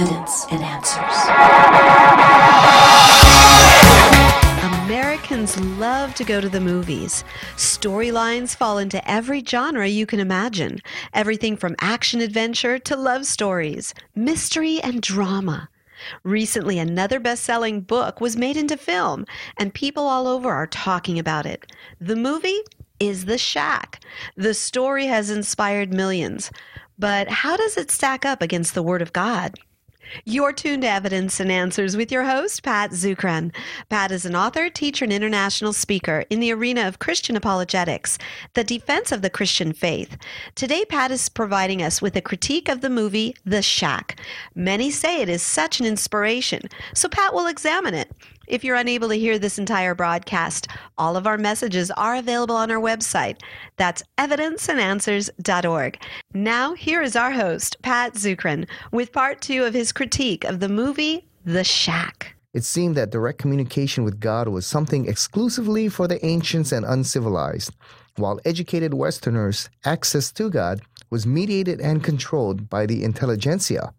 evidence and answers. Americans love to go to the movies. Storylines fall into every genre you can imagine everything from action adventure to love stories, mystery, and drama. Recently, another best selling book was made into film, and people all over are talking about it. The movie is The Shack. The story has inspired millions. But how does it stack up against the Word of God? You're tuned to Evidence and Answers with your host, Pat Zukeran. Pat is an author, teacher, and international speaker in the arena of Christian apologetics, the defense of the Christian faith. Today, Pat is providing us with a critique of the movie The Shack. Many say it is such an inspiration, so Pat will examine it. If you're unable to hear this entire broadcast, all of our messages are available on our website. That's evidenceandanswers.org. Now, here is our host, Pat Zukeran, with part two of his critique of the movie The Shack. It seemed that direct communication with God was something exclusively for the ancients and uncivilized, while educated Westerners' access to God was mediated and controlled by the intelligentsia.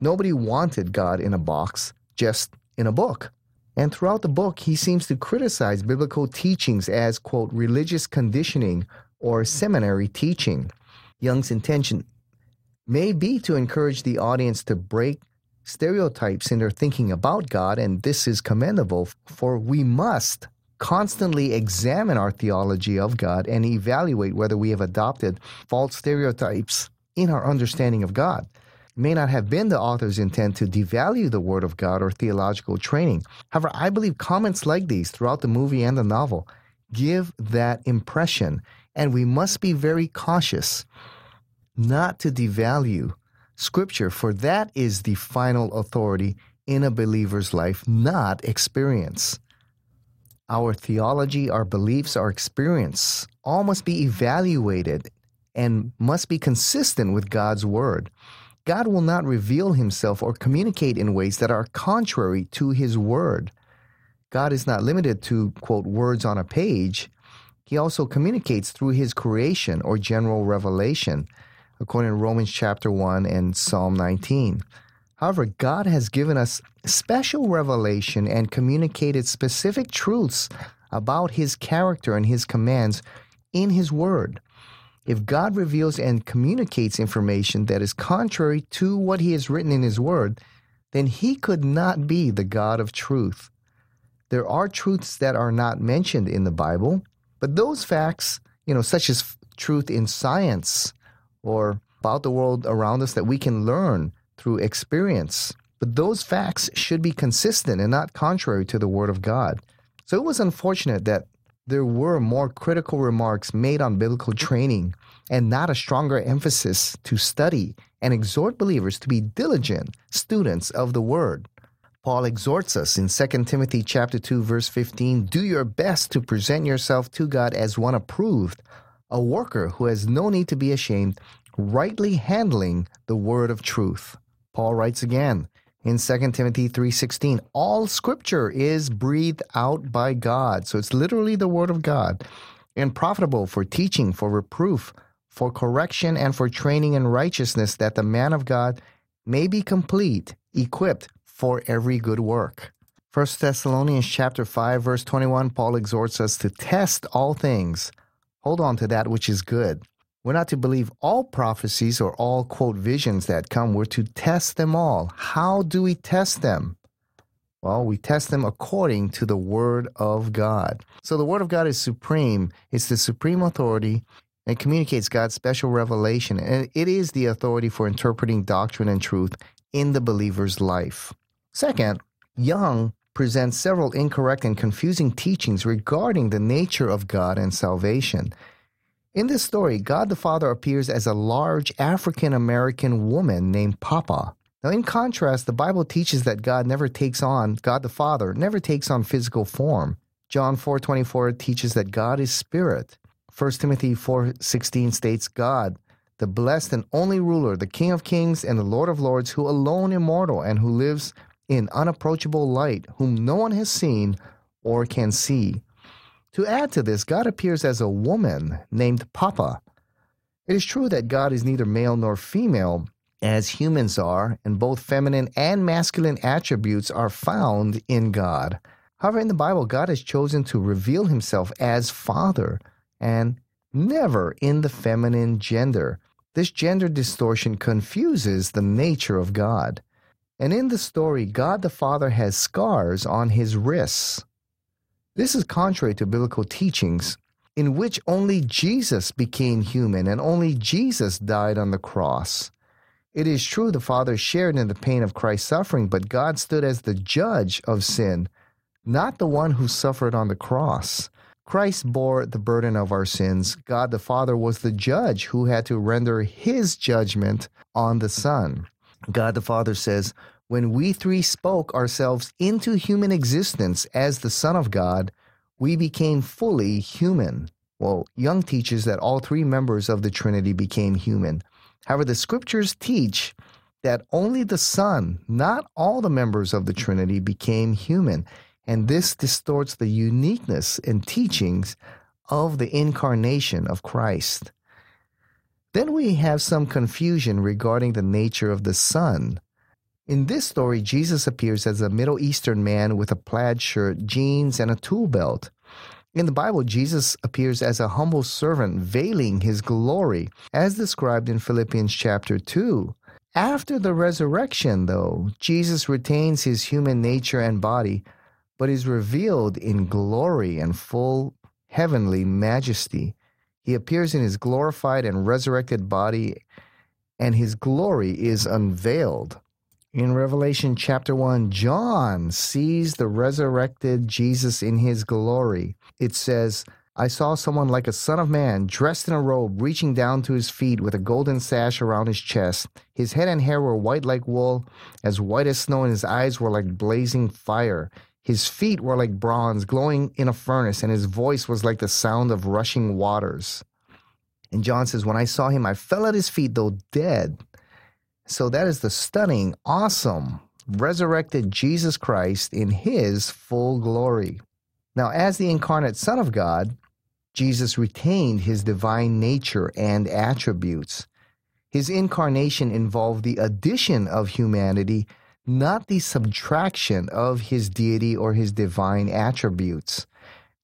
Nobody wanted God in a box, just in a book. And throughout the book, he seems to criticize biblical teachings as, quote, religious conditioning or seminary teaching. Young's intention may be to encourage the audience to break stereotypes in their thinking about God, and this is commendable, for we must constantly examine our theology of God and evaluate whether we have adopted false stereotypes in our understanding of God may not have been the author's intent to devalue the Word of God or theological training. However, I believe comments like these throughout the movie and the novel give that impression, and we must be very cautious not to devalue Scripture, for that is the final authority in a believer's life, not experience. Our theology, our beliefs, our experience all must be evaluated and must be consistent with God's Word. God will not reveal himself or communicate in ways that are contrary to his word. God is not limited to, quote, words on a page. He also communicates through his creation or general revelation, according to Romans chapter 1 and Psalm 19. However, God has given us special revelation and communicated specific truths about his character and his commands in his word. If God reveals and communicates information that is contrary to what He has written in His Word, then He could not be the God of truth. There are truths that are not mentioned in the Bible, but those facts, you know, such as truth in science or about the world around us that we can learn through experience, but those facts should be consistent and not contrary to the Word of God. So it was unfortunate that there were more critical remarks made on biblical training and not a stronger emphasis to study and exhort believers to be diligent students of the word. Paul exhorts us in 2 Timothy chapter 2 verse 15, do your best to present yourself to God as one approved, a worker who has no need to be ashamed, rightly handling the word of truth. Paul writes again, in 2 Timothy 3:16 all scripture is breathed out by God. So it's literally the word of God and profitable for teaching for reproof for correction and for training in righteousness that the man of God may be complete equipped for every good work. 1 Thessalonians chapter 5 verse 21 Paul exhorts us to test all things. Hold on to that which is good we're not to believe all prophecies or all, quote, visions that come. We're to test them all. How do we test them? Well, we test them according to the Word of God. So the Word of God is supreme, it's the supreme authority and communicates God's special revelation. And it is the authority for interpreting doctrine and truth in the believer's life. Second, Young presents several incorrect and confusing teachings regarding the nature of God and salvation. In this story, God the Father appears as a large African American woman named Papa. Now, in contrast, the Bible teaches that God never takes on, God the Father never takes on physical form. John 4:24 teaches that God is spirit. 1 Timothy 4:16 states God, the blessed and only ruler, the King of kings and the Lord of lords, who alone immortal and who lives in unapproachable light, whom no one has seen or can see. To add to this, God appears as a woman named Papa. It is true that God is neither male nor female, as humans are, and both feminine and masculine attributes are found in God. However, in the Bible, God has chosen to reveal himself as Father and never in the feminine gender. This gender distortion confuses the nature of God. And in the story, God the Father has scars on his wrists. This is contrary to biblical teachings, in which only Jesus became human and only Jesus died on the cross. It is true the Father shared in the pain of Christ's suffering, but God stood as the judge of sin, not the one who suffered on the cross. Christ bore the burden of our sins. God the Father was the judge who had to render his judgment on the Son. God the Father says, When we three spoke ourselves into human existence as the Son of God, we became fully human. Well, Young teaches that all three members of the Trinity became human. However, the scriptures teach that only the Son, not all the members of the Trinity, became human. And this distorts the uniqueness and teachings of the incarnation of Christ. Then we have some confusion regarding the nature of the Son. In this story, Jesus appears as a Middle Eastern man with a plaid shirt, jeans, and a tool belt. In the Bible, Jesus appears as a humble servant, veiling his glory, as described in Philippians chapter 2. After the resurrection, though, Jesus retains his human nature and body, but is revealed in glory and full heavenly majesty. He appears in his glorified and resurrected body, and his glory is unveiled. In Revelation chapter 1, John sees the resurrected Jesus in his glory. It says, I saw someone like a son of man, dressed in a robe, reaching down to his feet with a golden sash around his chest. His head and hair were white like wool, as white as snow, and his eyes were like blazing fire. His feet were like bronze, glowing in a furnace, and his voice was like the sound of rushing waters. And John says, When I saw him, I fell at his feet, though dead. So that is the stunning, awesome, resurrected Jesus Christ in his full glory. Now, as the incarnate Son of God, Jesus retained his divine nature and attributes. His incarnation involved the addition of humanity, not the subtraction of his deity or his divine attributes.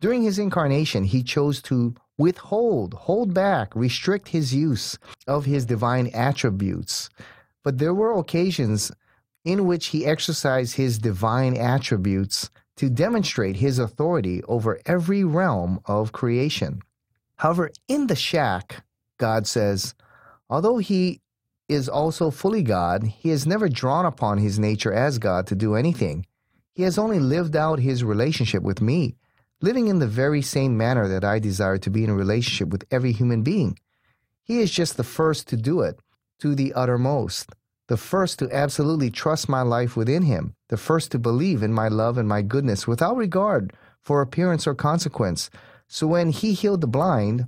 During his incarnation, he chose to withhold, hold back, restrict his use of his divine attributes. But there were occasions in which he exercised his divine attributes to demonstrate his authority over every realm of creation. However, in the shack, God says, although he is also fully God, he has never drawn upon his nature as God to do anything. He has only lived out his relationship with me, living in the very same manner that I desire to be in a relationship with every human being. He is just the first to do it to the uttermost, the first to absolutely trust my life within Him, the first to believe in my love and my goodness without regard for appearance or consequence. So when He healed the blind,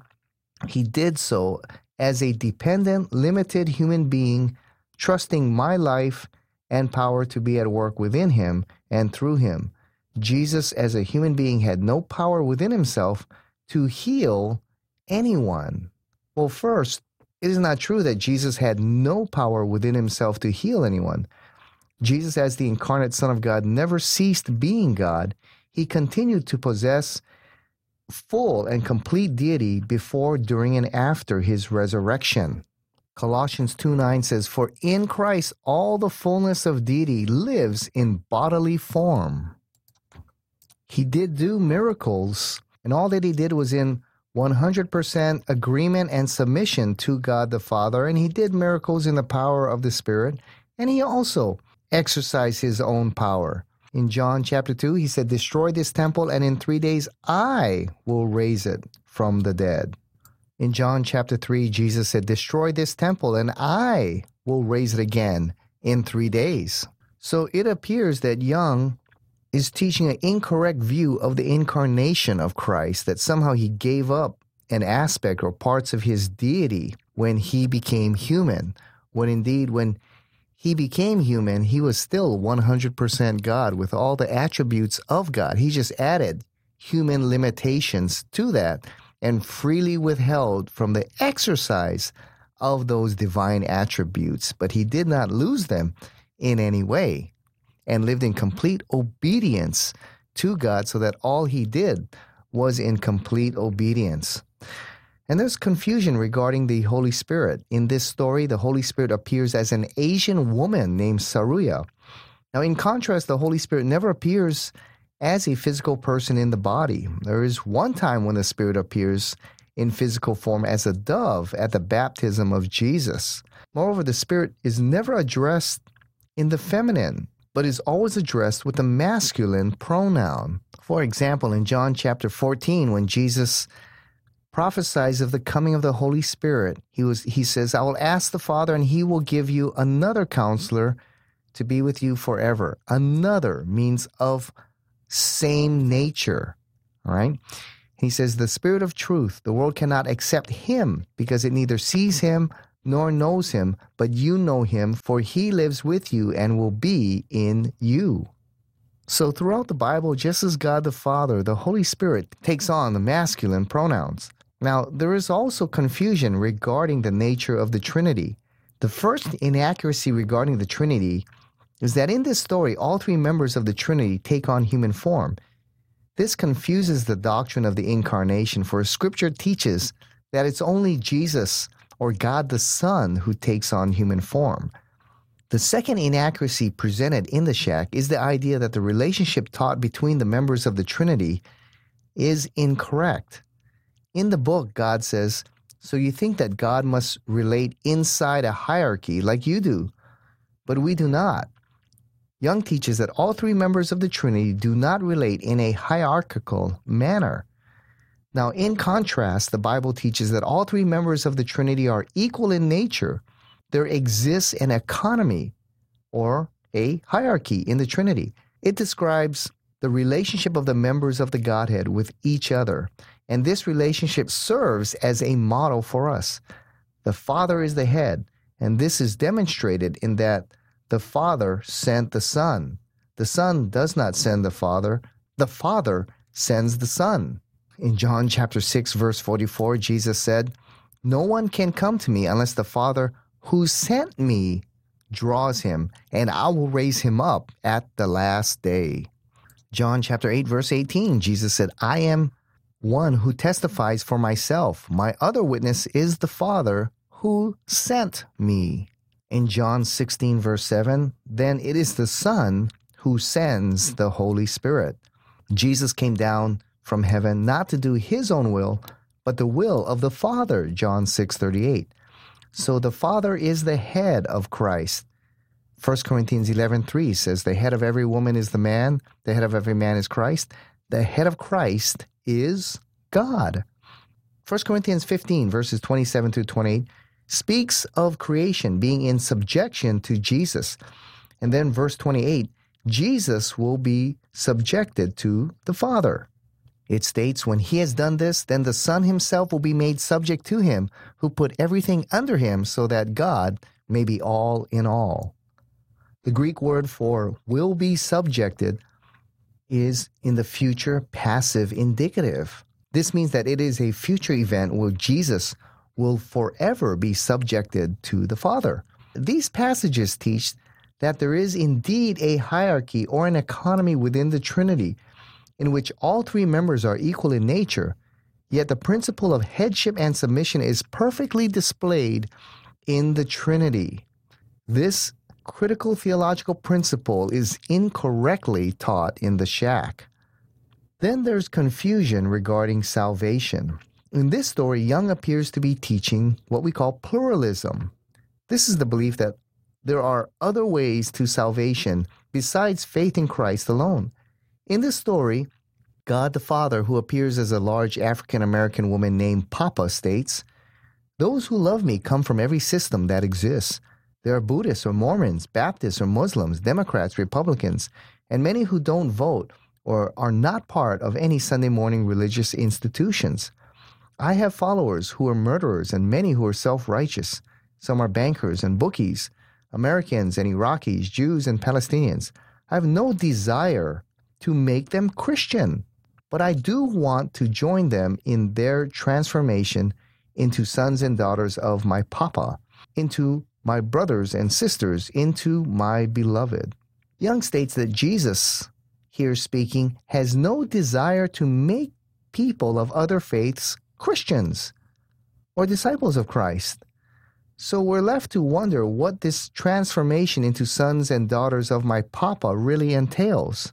He did so as a dependent, limited human being, trusting my life and power to be at work within Him and through Him. Jesus, as a human being, had no power within Himself to heal anyone. Well, first, it is not true that Jesus had no power within himself to heal anyone. Jesus, as the incarnate Son of God, never ceased being God. He continued to possess full and complete deity before, during, and after his resurrection. Colossians 2 9 says, For in Christ all the fullness of deity lives in bodily form. He did do miracles, and all that he did was in 100% agreement and submission to God the Father, and he did miracles in the power of the Spirit, and he also exercised his own power. In John chapter 2, he said, Destroy this temple, and in three days I will raise it from the dead. In John chapter 3, Jesus said, Destroy this temple, and I will raise it again in three days. So it appears that Young is teaching an incorrect view of the incarnation of Christ, that somehow he gave up an aspect or parts of his deity when he became human, when indeed, when he became human, he was still 100% God with all the attributes of God. He just added human limitations to that and freely withheld from the exercise of those divine attributes, but he did not lose them in any way and lived in complete obedience to God so that all he did was in complete obedience. And there's confusion regarding the Holy Spirit. In this story, the Holy Spirit appears as an Asian woman named Sarayu. Now, in contrast, the Holy Spirit never appears as a physical person in the body. There is one time when the Spirit appears in physical form as a dove at the baptism of Jesus. Moreover, the Spirit is never addressed in the feminine, but is always addressed with a masculine pronoun. For example, in John chapter 14, when Jesus prophesies of the coming of the Holy Spirit, he, was, he says, I will ask the Father, and he will give you another counselor to be with you forever. Another means of same nature. Right? He says, The Spirit of truth, the world cannot accept him because it neither sees him nor knows him, but you know him, for he lives with you and will be in you. So, throughout the Bible, just as God the Father, the Holy Spirit takes on the masculine pronouns. Now, there is also confusion regarding the nature of the Trinity. The first inaccuracy regarding the Trinity is that in this story, all three members of the Trinity take on human form. This confuses the doctrine of the incarnation, for Scripture teaches that it's only Jesus or God the Son who takes on human form. The second inaccuracy presented in the shack is the idea that the relationship taught between the members of the Trinity is incorrect. In the book, God says, So you think that God must relate inside a hierarchy like you do, but we do not. Young teaches that all three members of the Trinity do not relate in a hierarchical manner. Now, in contrast, the Bible teaches that all three members of the Trinity are equal in nature. There exists an economy or a hierarchy in the Trinity. It describes the relationship of the members of the Godhead with each other. And this relationship serves as a model for us. The Father is the head, and this is demonstrated in that the Father sent the Son. The Son does not send the Father, the Father sends the Son. In John chapter 6 verse 44, Jesus said, "No one can come to me unless the Father who sent me draws him, and I will raise him up at the last day." John chapter 8 verse 18, Jesus said, "I am one who testifies for myself. My other witness is the Father who sent me." In John 16, verse 7, then it is the Son who sends the Holy Spirit. Jesus came down from heaven not to do his own will, but the will of the Father, John 6, 38. So the Father is the head of Christ. 1 Corinthians 11, 3 says, The head of every woman is the man, the head of every man is Christ. The head of Christ is God. 1 Corinthians 15, verses 27 through 28 speaks of creation being in subjection to Jesus. And then verse 28 Jesus will be subjected to the Father. It states, When he has done this, then the Son himself will be made subject to him, who put everything under him, so that God may be all in all. The Greek word for will be subjected is in the future passive indicative. This means that it is a future event where Jesus will forever be subjected to the Father. These passages teach that there is indeed a hierarchy or an economy within the Trinity in which all three members are equal in nature, yet the principle of headship and submission is perfectly displayed in the Trinity. This critical theological principle is incorrectly taught in the shack. Then there's confusion regarding salvation. In this story, Young appears to be teaching what we call pluralism. This is the belief that there are other ways to salvation besides faith in Christ alone. In this story, God the Father, who appears as a large African American woman named Papa, states, Those who love me come from every system that exists. There are Buddhists or Mormons, Baptists or Muslims, Democrats, Republicans, and many who don't vote or are not part of any Sunday morning religious institutions. I have followers who are murderers and many who are self righteous. Some are bankers and bookies, Americans and Iraqis, Jews and Palestinians. I have no desire to make them Christian, but I do want to join them in their transformation into sons and daughters of my Papa, into my brothers and sisters, into my beloved. Young states that Jesus, here speaking, has no desire to make people of other faiths Christians or disciples of Christ. So we're left to wonder what this transformation into sons and daughters of my Papa really entails.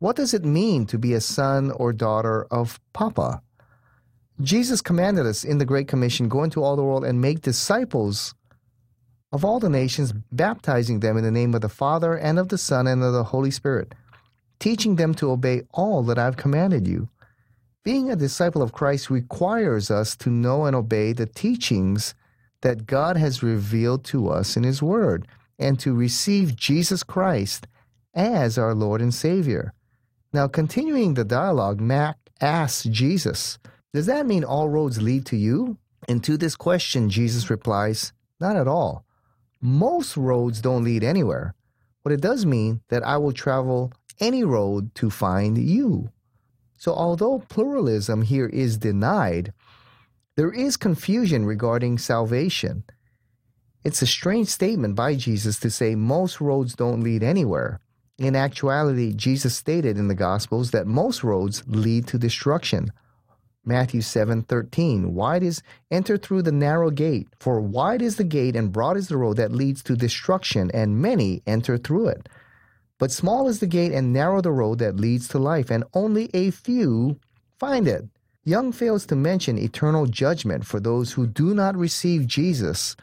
What does it mean to be a son or daughter of Papa? Jesus commanded us in the Great Commission go into all the world and make disciples of all the nations, baptizing them in the name of the Father and of the Son and of the Holy Spirit, teaching them to obey all that I've commanded you. Being a disciple of Christ requires us to know and obey the teachings that God has revealed to us in His Word and to receive Jesus Christ as our Lord and Savior. Now, continuing the dialogue, Mac asks Jesus, Does that mean all roads lead to you? And to this question, Jesus replies, Not at all. Most roads don't lead anywhere, but it does mean that I will travel any road to find you. So, although pluralism here is denied, there is confusion regarding salvation. It's a strange statement by Jesus to say most roads don't lead anywhere. In actuality, Jesus stated in the Gospels that most roads lead to destruction. Matthew 7:13 Wide is enter through the narrow gate for wide is the gate and broad is the road that leads to destruction and many enter through it but small is the gate and narrow the road that leads to life and only a few find it Young fails to mention eternal judgment for those who do not receive Jesus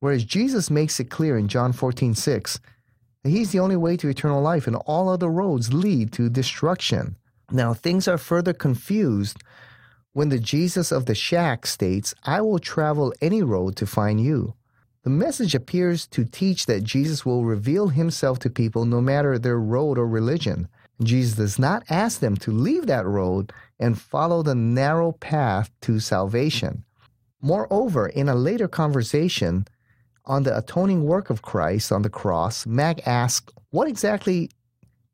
whereas Jesus makes it clear in John 14:6 he's the only way to eternal life and all other roads lead to destruction now things are further confused when the Jesus of the shack states, I will travel any road to find you. The message appears to teach that Jesus will reveal himself to people no matter their road or religion. Jesus does not ask them to leave that road and follow the narrow path to salvation. Moreover, in a later conversation on the atoning work of Christ on the cross, Mac asks, What exactly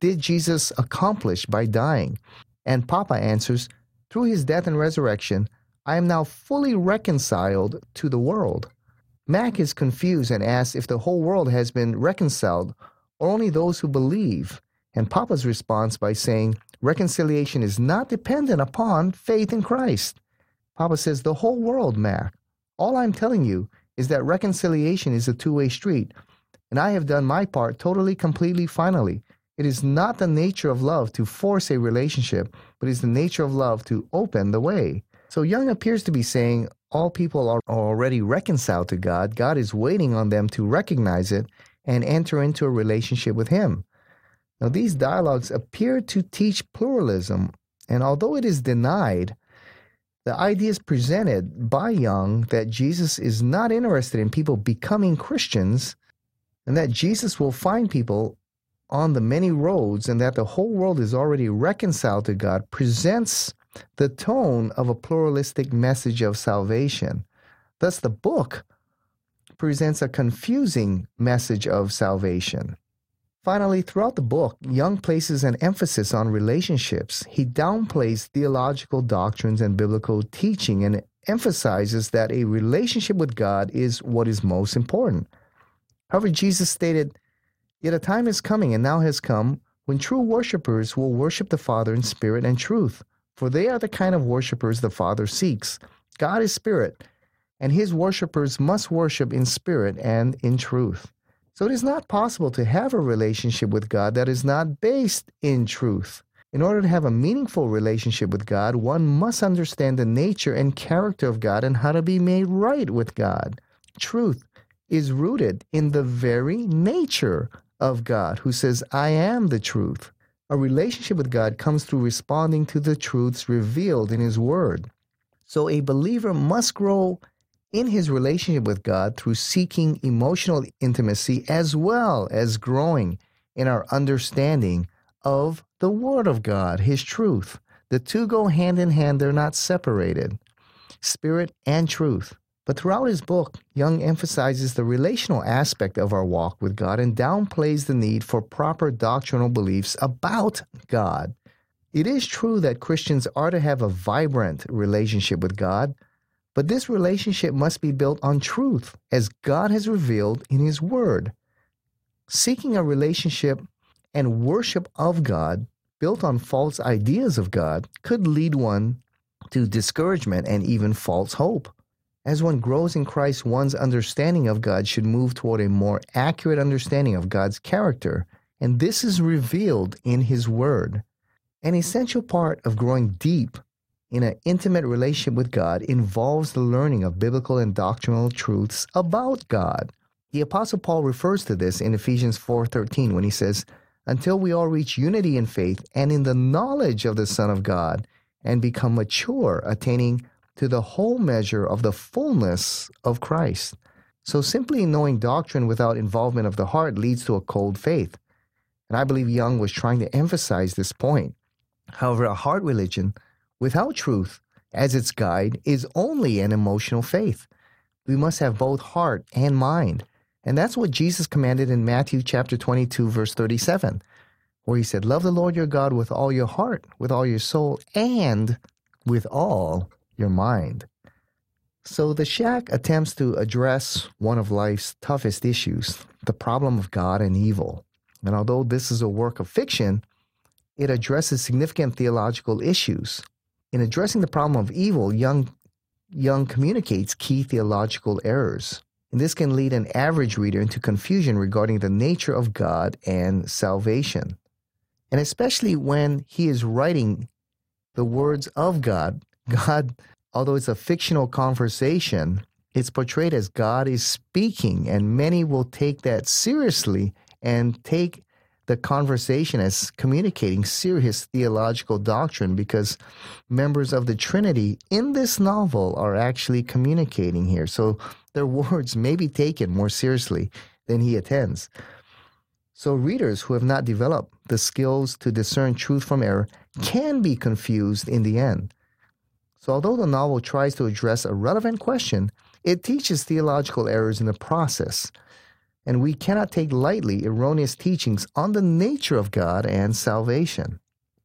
did Jesus accomplish by dying? And Papa answers, through his death and resurrection, I am now fully reconciled to the world. Mac is confused and asks if the whole world has been reconciled or only those who believe. And Papa's response by saying, Reconciliation is not dependent upon faith in Christ. Papa says, The whole world, Mac. All I'm telling you is that reconciliation is a two way street. And I have done my part totally, completely, finally. It is not the nature of love to force a relationship, but it is the nature of love to open the way. So Young appears to be saying all people are already reconciled to God. God is waiting on them to recognize it and enter into a relationship with Him. Now, these dialogues appear to teach pluralism, and although it is denied, the ideas presented by Young that Jesus is not interested in people becoming Christians and that Jesus will find people on the many roads and that the whole world is already reconciled to God presents the tone of a pluralistic message of salvation. Thus, the book presents a confusing message of salvation. Finally, throughout the book, Young places an emphasis on relationships. He downplays theological doctrines and biblical teaching and emphasizes that a relationship with God is what is most important. However, Jesus stated, Yet a time is coming, and now has come, when true worshippers will worship the Father in spirit and truth, for they are the kind of worshippers the Father seeks. God is spirit, and his worshippers must worship in spirit and in truth. So it is not possible to have a relationship with God that is not based in truth. In order to have a meaningful relationship with God, one must understand the nature and character of God and how to be made right with God. Truth is rooted in the very nature of God who says, I am the truth. A relationship with God comes through responding to the truths revealed in His Word. So a believer must grow in his relationship with God through seeking emotional intimacy as well as growing in our understanding of the Word of God, His truth. The two go hand in hand, they're not separated spirit and truth. But throughout his book, Young emphasizes the relational aspect of our walk with God and downplays the need for proper doctrinal beliefs about God. It is true that Christians are to have a vibrant relationship with God, But this relationship must be built on truth, as God has revealed in His Word. Seeking a relationship and worship of God built on false ideas of God could lead one to discouragement and even false hope. As one grows in Christ, one's understanding of God should move toward a more accurate understanding of God's character, and this is revealed in His Word. An essential part of growing deep in an intimate relationship with God involves the learning of biblical and doctrinal truths about God. The apostle Paul refers to this in Ephesians 4:13 when he says, "Until we all reach unity in faith and in the knowledge of the Son of God and become mature, attaining to the whole measure of the fullness of Christ." So simply knowing doctrine without involvement of the heart leads to a cold faith. And I believe Young was trying to emphasize this point. However, a heart religion without truth as its guide is only an emotional faith. We must have both heart and mind. And that's what Jesus commanded in Matthew chapter 22 verse 37, where he said, "Love the Lord your God with all your heart, with all your soul, and with all your mind." So the shack attempts to address one of life's toughest issues, the problem of God and evil. And although this is a work of fiction, it addresses significant theological issues. In addressing the problem of evil, Young, Young communicates key theological errors. And this can lead an average reader into confusion regarding the nature of God and salvation. And especially when he is writing the words of God, God, although it's a fictional conversation, it's portrayed as God is speaking, and many will take that seriously and take the conversation as communicating serious theological doctrine because members of the Trinity in this novel are actually communicating here. So their words may be taken more seriously than he attends. So readers who have not developed the skills to discern truth from error can be confused in the end. So although the novel tries to address a relevant question, it teaches theological errors in the process and we cannot take lightly erroneous teachings on the nature of God and salvation.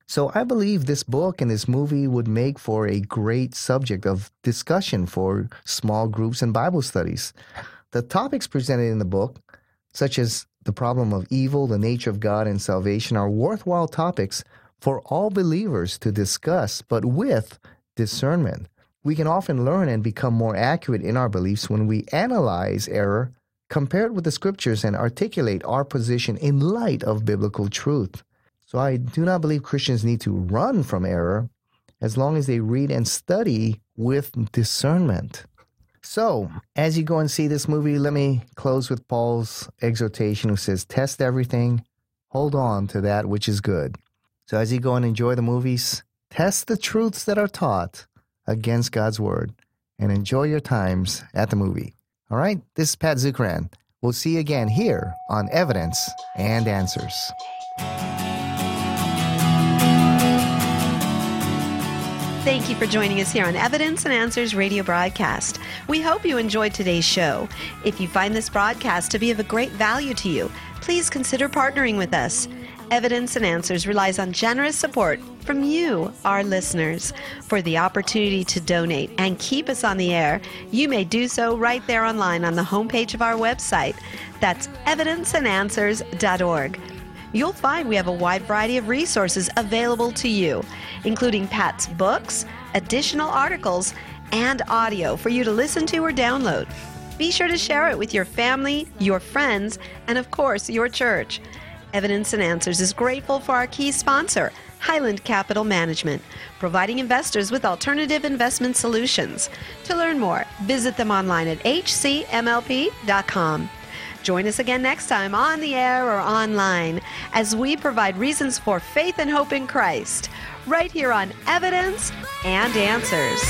So I believe this book and this movie would make for a great subject of discussion for small groups and Bible studies. The topics presented in the book, such as the problem of evil, the nature of God, and salvation, are worthwhile topics for all believers to discuss, but with discernment. We can often learn and become more accurate in our beliefs when we analyze error compare it with the scriptures and articulate our position in light of biblical truth. So I do not believe Christians need to run from error as long as they read and study with discernment. So, as you go and see this movie, let me close with Paul's exhortation who says, Test everything, hold on to that which is good. So, as you go and enjoy the movies, test the truths that are taught against God's word and enjoy your times at the movie. All right, this is Pat Zukeran. We'll see you again here on Evidence and Answers. Thank you for joining us here on Evidence and Answers radio broadcast. We hope you enjoyed today's show. If you find this broadcast to be of a great value to you, please consider partnering with us. Evidence and Answers relies on generous support from you, our listeners. For the opportunity to donate and keep us on the air, you may do so right there online on the homepage of our website. That's evidenceandanswers.org. You'll find we have a wide variety of resources available to you, including Pat's books, additional articles, and audio for you to listen to or download. Be sure to share it with your family, your friends, and of course, your church. Evidence and Answers is grateful for our key sponsor, Highland Capital Management, providing investors with alternative investment solutions. To learn more, visit them online at hcmlp.com. Join us again next time on the air or online as we provide reasons for faith and hope in Christ, right here on Evidence and Answers.